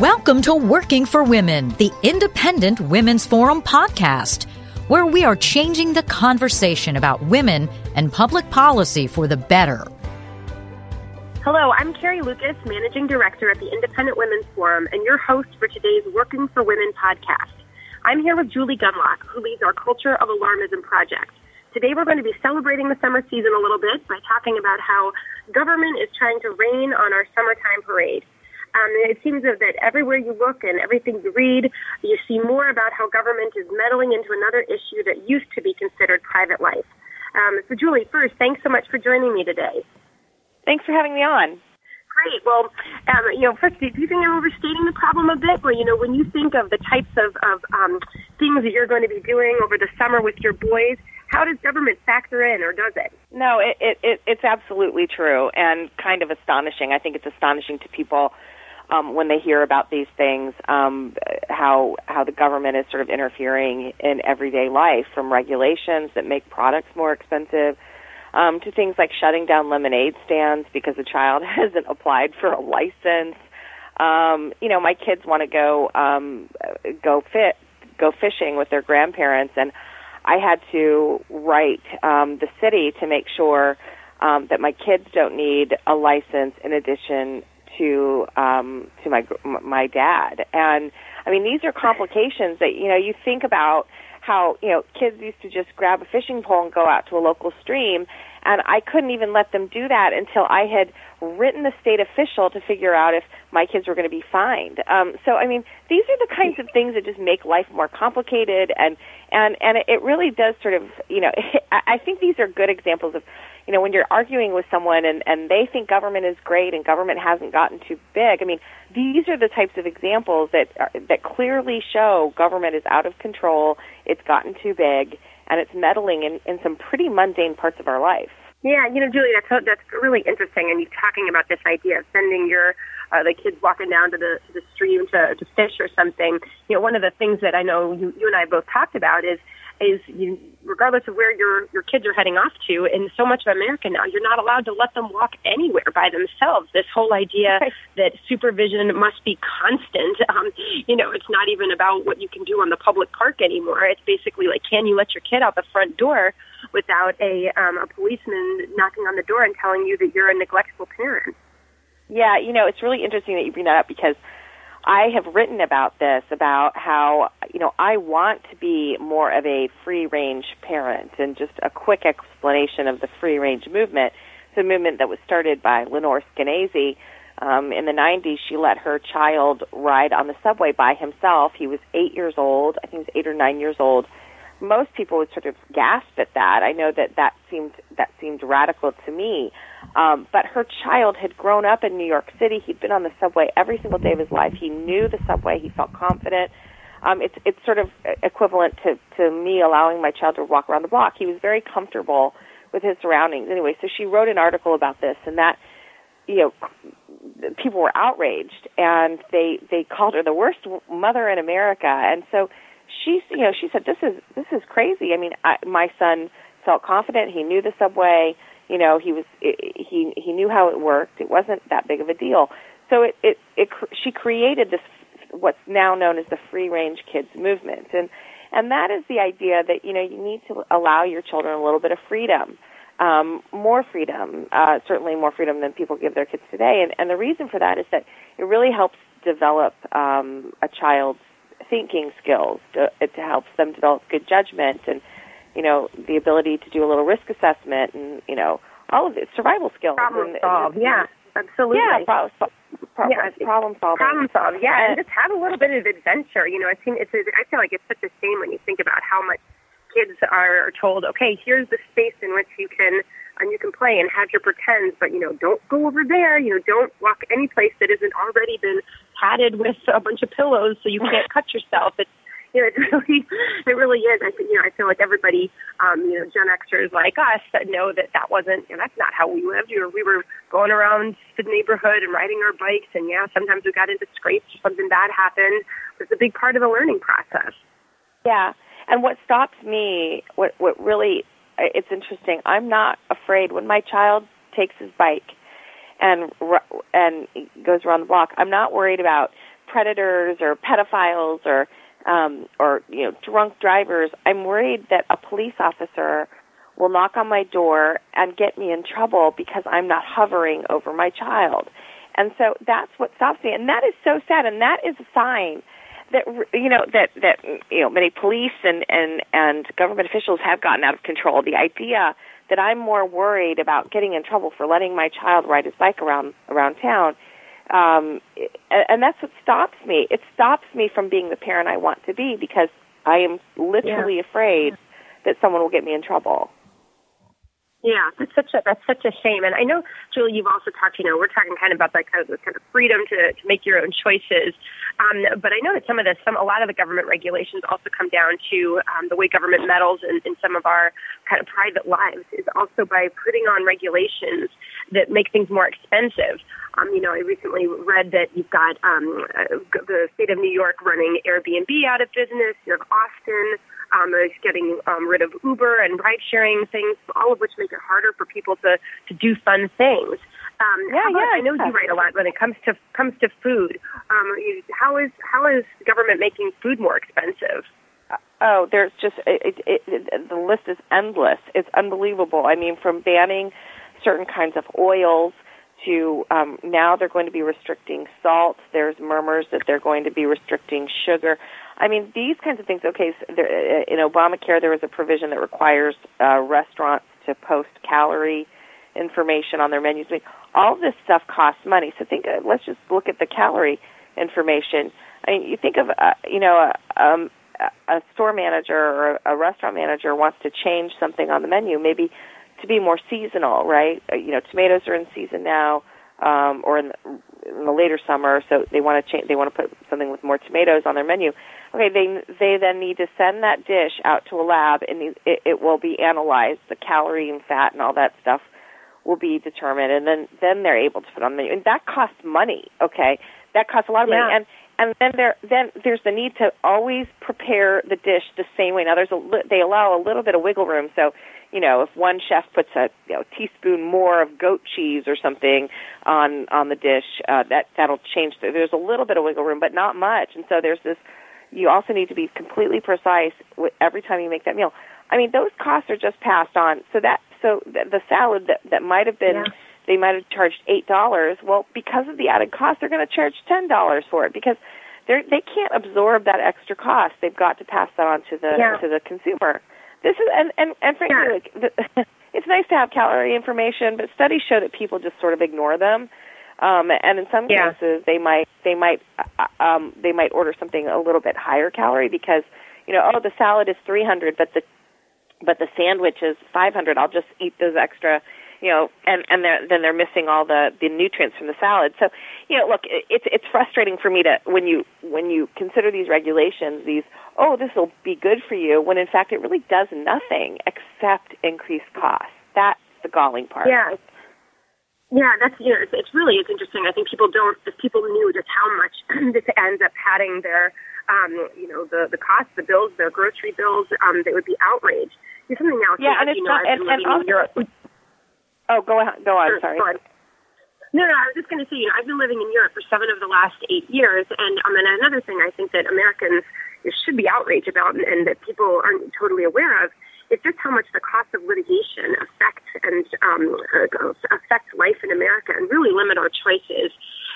Welcome to Working for Women, the Independent Women's Forum podcast, where we are changing the conversation about women and public policy for the better. Hello, I'm Carrie Lukas, Managing Director at the Independent Women's Forum, and your host for today's Working for Women podcast. I'm here with Julie Gunlock, who leads our Culture of Alarmism project. Today we're going to be celebrating the summer season a little bit by talking about how government is trying to rain on our summertime parade. Um, it seems that everywhere you look and everything you read, you see more about how government is meddling into another issue that used to be considered private life. Um, so, Julie, first, thanks so much for joining me today. Thanks for having me on. Great. Well, um, you know, first, do you think I'm overstating the problem a bit? Well, you know, when you think of the types of, of um, things that you're going to be doing over the summer with your boys, how does government factor in, or does it? No, it, it, it it's absolutely true and kind of astonishing. I think it's astonishing to people um, when they hear about these things, um, how how the government is sort of interfering in everyday life, from regulations that make products more expensive, um, to things like shutting down lemonade stands because a child hasn't applied for a license. Um, you know, my kids want to go um, go fit go fishing with their grandparents, and I had to write um, the city to make sure um, that my kids don't need a license in addition to um, to my my dad. And I mean, these are complications that you know you think about how you know kids used to just grab a fishing pole and go out to a local stream, and I couldn't even let them do that until I had written the state official to figure out if my kids were going to be fined. Um, so I mean, these are the kinds of things that just make life more complicated, and and and it really does sort of you know I think these are good examples of you know, when you're arguing with someone and, and they think government is great and government hasn't gotten too big, I mean, these are the types of examples that are, that clearly show government is out of control, it's gotten too big, and it's meddling in, in some pretty mundane parts of our life. Yeah, you know, Julie, that's that's really interesting. And you're talking about this idea of sending your uh, the kids walking down to the to the stream to to fish or something. You know, one of the things that I know you you and I both talked about is is you, regardless of where your your kids are heading off to, in so much of America now, you're not allowed to let them walk anywhere by themselves. This whole idea that supervision must be constant, um, you know, it's not even about what you can do on the public park anymore. It's basically like, can you let your kid out the front door without a um, a policeman knocking on the door and telling you that you're a neglectful parent? Yeah, you know, it's really interesting that you bring that up because I have written about this about how you know I want to be more of a free range parent and just a quick explanation of the free range movement. It's a movement that was started by Lenore Skenazy um, in the 90s. She let her child ride on the subway by himself. He was eight years old. I think he was eight or nine years old. Most people would sort of gasp at that. I know that that seemed that seemed radical to me. Um, but her child had grown up in New York City. He'd been on the subway every single day of his life. He knew the subway. He felt confident. Um, it's it's sort of equivalent to to me allowing my child to walk around the block. He was very comfortable with his surroundings. Anyway, so she wrote an article about this, and that you know people were outraged, and they they called her the worst mother in America. And so she you know she said this is this is crazy. I mean, I, my son felt confident. He knew the subway. You know he was he he knew how it worked. It wasn't that big of a deal. So it it, it she created this what's now known as the free range kids movement. And and that is the idea that you know you need to allow your children a little bit of freedom um, more freedom uh, certainly more freedom than people give their kids today. And and the reason for that is that it really helps develop um, a child's thinking skills to, it helps them develop good judgment and you know, the ability to do a little risk assessment and, you know, all of it, survival skills. Problem and, solve, and, yeah, absolutely. Yeah, problem, pro- yeah, problem solving. Problem solve, yeah, and, and just have a little bit of adventure. You know, I think it's. I feel like it's such a shame when you think about how much kids are told, okay, here's the space in which you can and you can play and have your pretends, but you know, don't go over there. You know, don't walk any place that isn't already been padded with a bunch of pillows so you can't cut yourself. It's you know, it really, it really is. I think, you know, I feel like everybody, um, you know, Gen Xers like us that know that that wasn't, you know, that's not how we lived. You know, we were going around the neighborhood and riding our bikes, and yeah, sometimes we got into scrapes. Or something bad happened. It was a big part of the learning process. Yeah, and what stops me, what what really, it's interesting. I'm not afraid when my child takes his bike and and goes around the block. I'm not worried about predators or pedophiles or um, or you know drunk drivers. I'm worried that a police officer will knock on my door and get me in trouble because I'm not hovering over my child. And so that's what stops me, and that is so sad. And that is a sign that you know that that you know many police and and and government officials have gotten out of control. The idea that I'm more worried about getting in trouble for letting my child ride his bike around around town, um, and that's what stops me. It stops me from being the parent I want to be because I am literally yeah. afraid that someone will get me in trouble. Yeah, that's such a that's such a shame. And I know, Julie, you've also talked. You know, we're talking kind of about that kind of kind of freedom to to make your own choices. Um, but I know that some of this, some a lot of the government regulations also come down to um, the way government meddles in, in some of our kind of private lives is also by putting on regulations that make things more expensive. Um, you know, I recently read that you've got um, uh, the state of New York running Airbnb out of business. You have Austin um, is getting um, rid of Uber and ride sharing things, all of which make it harder for people to to do fun things. Um, yeah, about, yeah. I know you write a lot when it comes to comes to food. Um, you, how is how is government making food more expensive? Uh, oh, there's just it, it, it, the list is endless. It's unbelievable. I mean, from banning certain kinds of oils to um, now they're going to be restricting salt. There's murmurs that they're going to be restricting sugar. I mean, these kinds of things. Okay, so there, uh, in Obamacare, there was a provision that requires uh, restaurants to post calorie information on their menus. I mean, all this stuff costs money. So think. Uh, let's just look at the calorie information. I mean, you think of uh, you know a, um, a store manager or a restaurant manager wants to change something on the menu, maybe to be more seasonal, right? Uh, you know, tomatoes are in season now, um, or in the, in the later summer, so they want to change. They want to put something with more tomatoes on their menu. Okay, they they then need to send that dish out to a lab, and it, it will be analyzed. The calorie and fat and all that stuff will be determined, and then then they're able to put on the menu. And that costs money. Okay, that costs a lot of yeah. money. And and then there then there's the need to always prepare the dish the same way. Now there's a they allow a little bit of wiggle room. So you know if one chef puts a you know teaspoon more of goat cheese or something on on the dish, uh, that that'll change. The, there's a little bit of wiggle room, but not much. And so there's this. You also need to be completely precise with, every time you make that meal. I mean those costs are just passed on. So that so the, the salad that that might have been. Yeah they might have charged eight dollars. Well, because of the added cost, they're going to charge ten dollars for it because they they can't absorb that extra cost. They've got to pass that on to the yeah. to the consumer. This is and and and frankly, yeah. like, the, it's nice to have calorie information, but studies show that people just sort of ignore them. Um, and in some yeah. cases, they might they might uh, um, they might order something a little bit higher calorie because you know oh the salad is 300, but the but the sandwich is 500. I'll just eat those extra you know, and and they're, then they're missing all the the nutrients from the salad. So, you know, look, it's it's frustrating for me to when you when you consider these regulations, these oh, this will be good for you, when in fact it really does nothing except increase costs. That's the galling part. Yeah. Yeah, that's you know, it's, it's really it's interesting. I think people don't if people knew just how much this ends up padding their um, you know, the the costs, the bills, their grocery bills, um, they would be outraged. There's something else. Yeah, and it's you know, not, and, and also, Oh, go on. Go on. Sure, sorry. Go on. No, no, I was just going to say, you know, I've been living in Europe for seven of the last eight years, and um, and another thing I think that Americans should be outraged about, and, and that people aren't totally aware of, is just how much the cost of litigation affects and um, uh, affects life in America, and really limit our choices.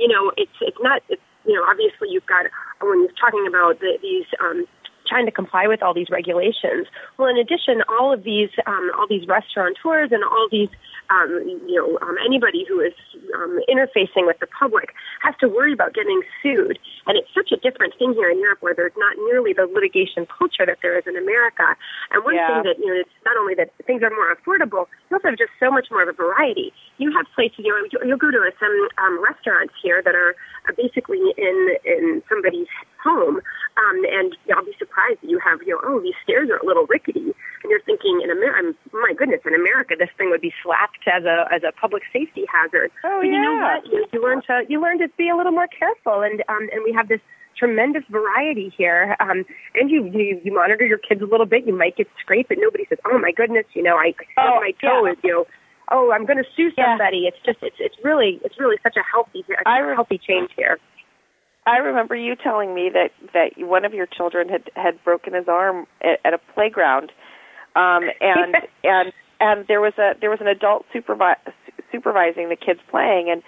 You know, it's it's not. It's, you know, obviously you've got when you're talking about the, these. Um, trying to comply with all these regulations. Well, in addition, all of these, um, all these restaurateurs and all these um, you know, um, anybody who is um, interfacing with the public has to worry about getting sued. And it's such a different thing here in Europe where there's not nearly the litigation culture that there is in America. And one yeah. thing that, you know, it's not only that things are more affordable, you also have just so much more of a variety. You have places, you know, you'll go to some um, restaurants here that are basically in, in somebody's home. Um, and I'll be surprised that you have, you know, oh, these stairs are a little rickety. And you're thinking, in America, my goodness, in America, this thing would be slapped as a as a public safety hazard. Oh but yeah. you know what? You, you learn to you learn to be a little more careful, and um, and we have this tremendous variety here. Um, and you, you you monitor your kids a little bit. You might get scraped, but nobody says, "Oh my goodness," you know, I, oh, my toe yeah. is you know. Oh, I'm going to sue Yeah. somebody. It's just, it's, it's really, it's really such a healthy, a I healthy change here. I remember you telling me that that one of your children had had broken his arm at, at a playground, um, and and and there was a there was an adult supervi- supervising the kids playing, and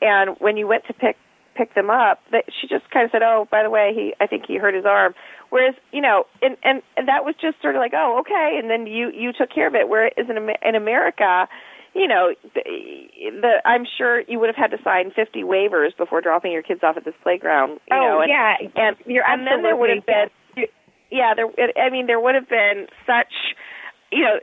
and when you went to pick pick them up, that she just kind of said, "Oh, by the way, he I think he hurt his arm." Whereas, you know, and and, and that was just sort of like, "Oh, okay," and then you you took care of it. Whereas in in America, you know, the, the I'm sure you would have had to sign 50 waivers before dropping your kids off at this playground. You oh know, and, yeah, and you're and then there would have been, yeah, there. I mean, there would have been such you know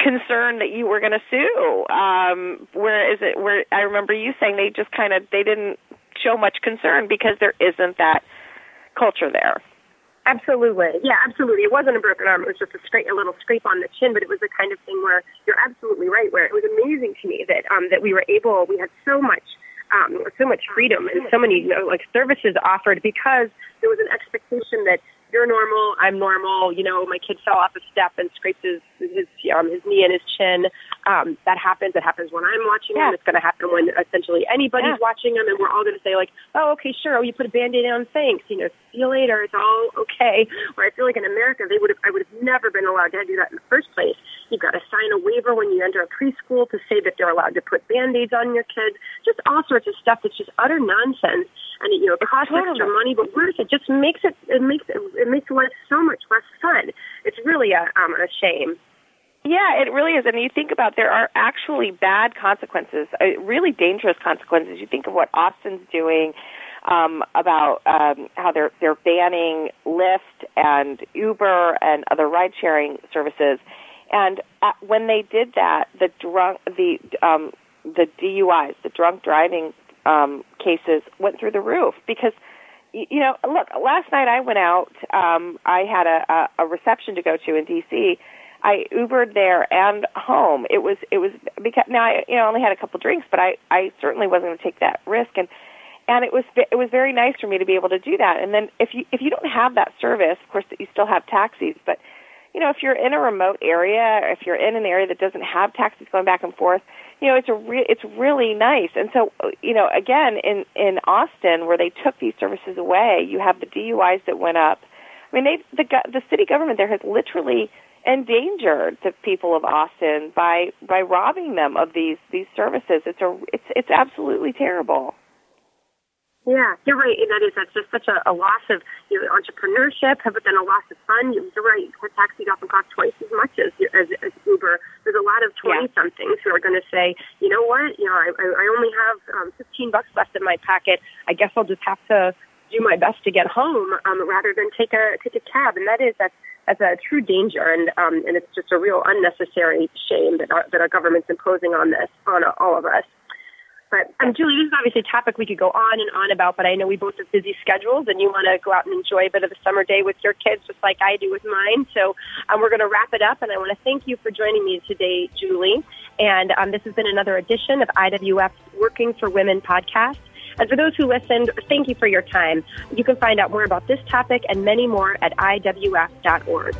concern that you were going to sue um where is it where i remember you saying they just kind of they didn't show much concern because there isn't that culture there. Absolutely. Yeah, absolutely. It wasn't a broken arm. It was just a straight, a little scrape on the chin, but it was the kind of thing where you're absolutely right, where it was amazing to me that, um, that we were able, we had so much, um, so much freedom and so many, you know, like services offered because there was an expectation that you're normal, I'm normal. You know, my kid fell off a step and scraped his his um, his knee and his chin. Um, that happens. It happens when I'm watching yeah. him. It's going to happen when essentially anybody's yeah. watching him, and we're all going to say like, "Oh, okay, sure. Oh, you put a band-aid on. Thanks. You know, see you later. It's all okay." Where I feel like in America, they would have I would have never been allowed to do that in the first place. You've got to sign a waiver when you enter a preschool to say that they're allowed to put band-aids on your kids. Just all sorts of stuff that's just utter nonsense and it, you know, it costs totally. extra money, but worth it. Just makes it it makes it, it makes life so much less fun. It's really a um, a shame. Yeah, it really is. And you think about there are actually bad consequences, uh, really dangerous consequences. You think of what Austin's doing um, about um, how they're they're banning Lyft and Uber and other ride sharing services. And at, when they did that, the drunk the um, the DUIs, the drunk driving um, cases went through the roof. Because you know look last night i went out um i had a a reception to go to in dc i ubered there and home. It was it was because now i you know only had a couple drinks but i i certainly wasn't going to take that risk. And and it was it was very nice for me to be able to do that. And then if you if you don't have that service of course you still have taxis. But you know if you're in a remote area or if you're in an area that doesn't have taxis going back and forth you know, it's a re- it's really nice. And so, you know, again, in in Austin, where they took these services away, you have the DUIs that went up. I mean, they the the city government there has literally endangered the people of Austin by by robbing them of these these services. It's a it's it's absolutely terrible. Yeah, you're right. And that is that's just such a, a loss of you know, entrepreneurship, but then a loss of fun. You're right. The taxis often cost twice as much as, as, as Uber. There's a lot of twenty somethings who are going to say, you know what, you know, I, I only have um, 15 bucks left in my pocket. I guess I'll just have to do my best to get home um, rather than take a take a cab. And that is that's that's a true danger, and um, and it's just a real unnecessary shame that our, that our government's imposing on this on all of us. But um, Julie, this is obviously a topic we could go on and on about, but I know we both have busy schedules and you want to go out and enjoy a bit of a summer day with your kids just like I do with mine. So um, we're going to wrap it up, and I want to thank you for joining me today, Julie. And um, this has been another edition of IWF's Working for Women podcast. And for those who listened, thank you for your time. You can find out more about this topic and many more at IWF.org.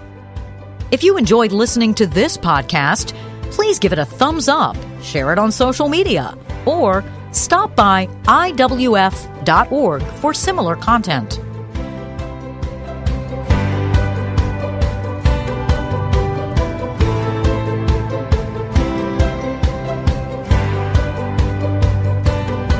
If you enjoyed listening to this podcast, please give it a thumbs up, share it on social media, or stop by IWF.org for similar content.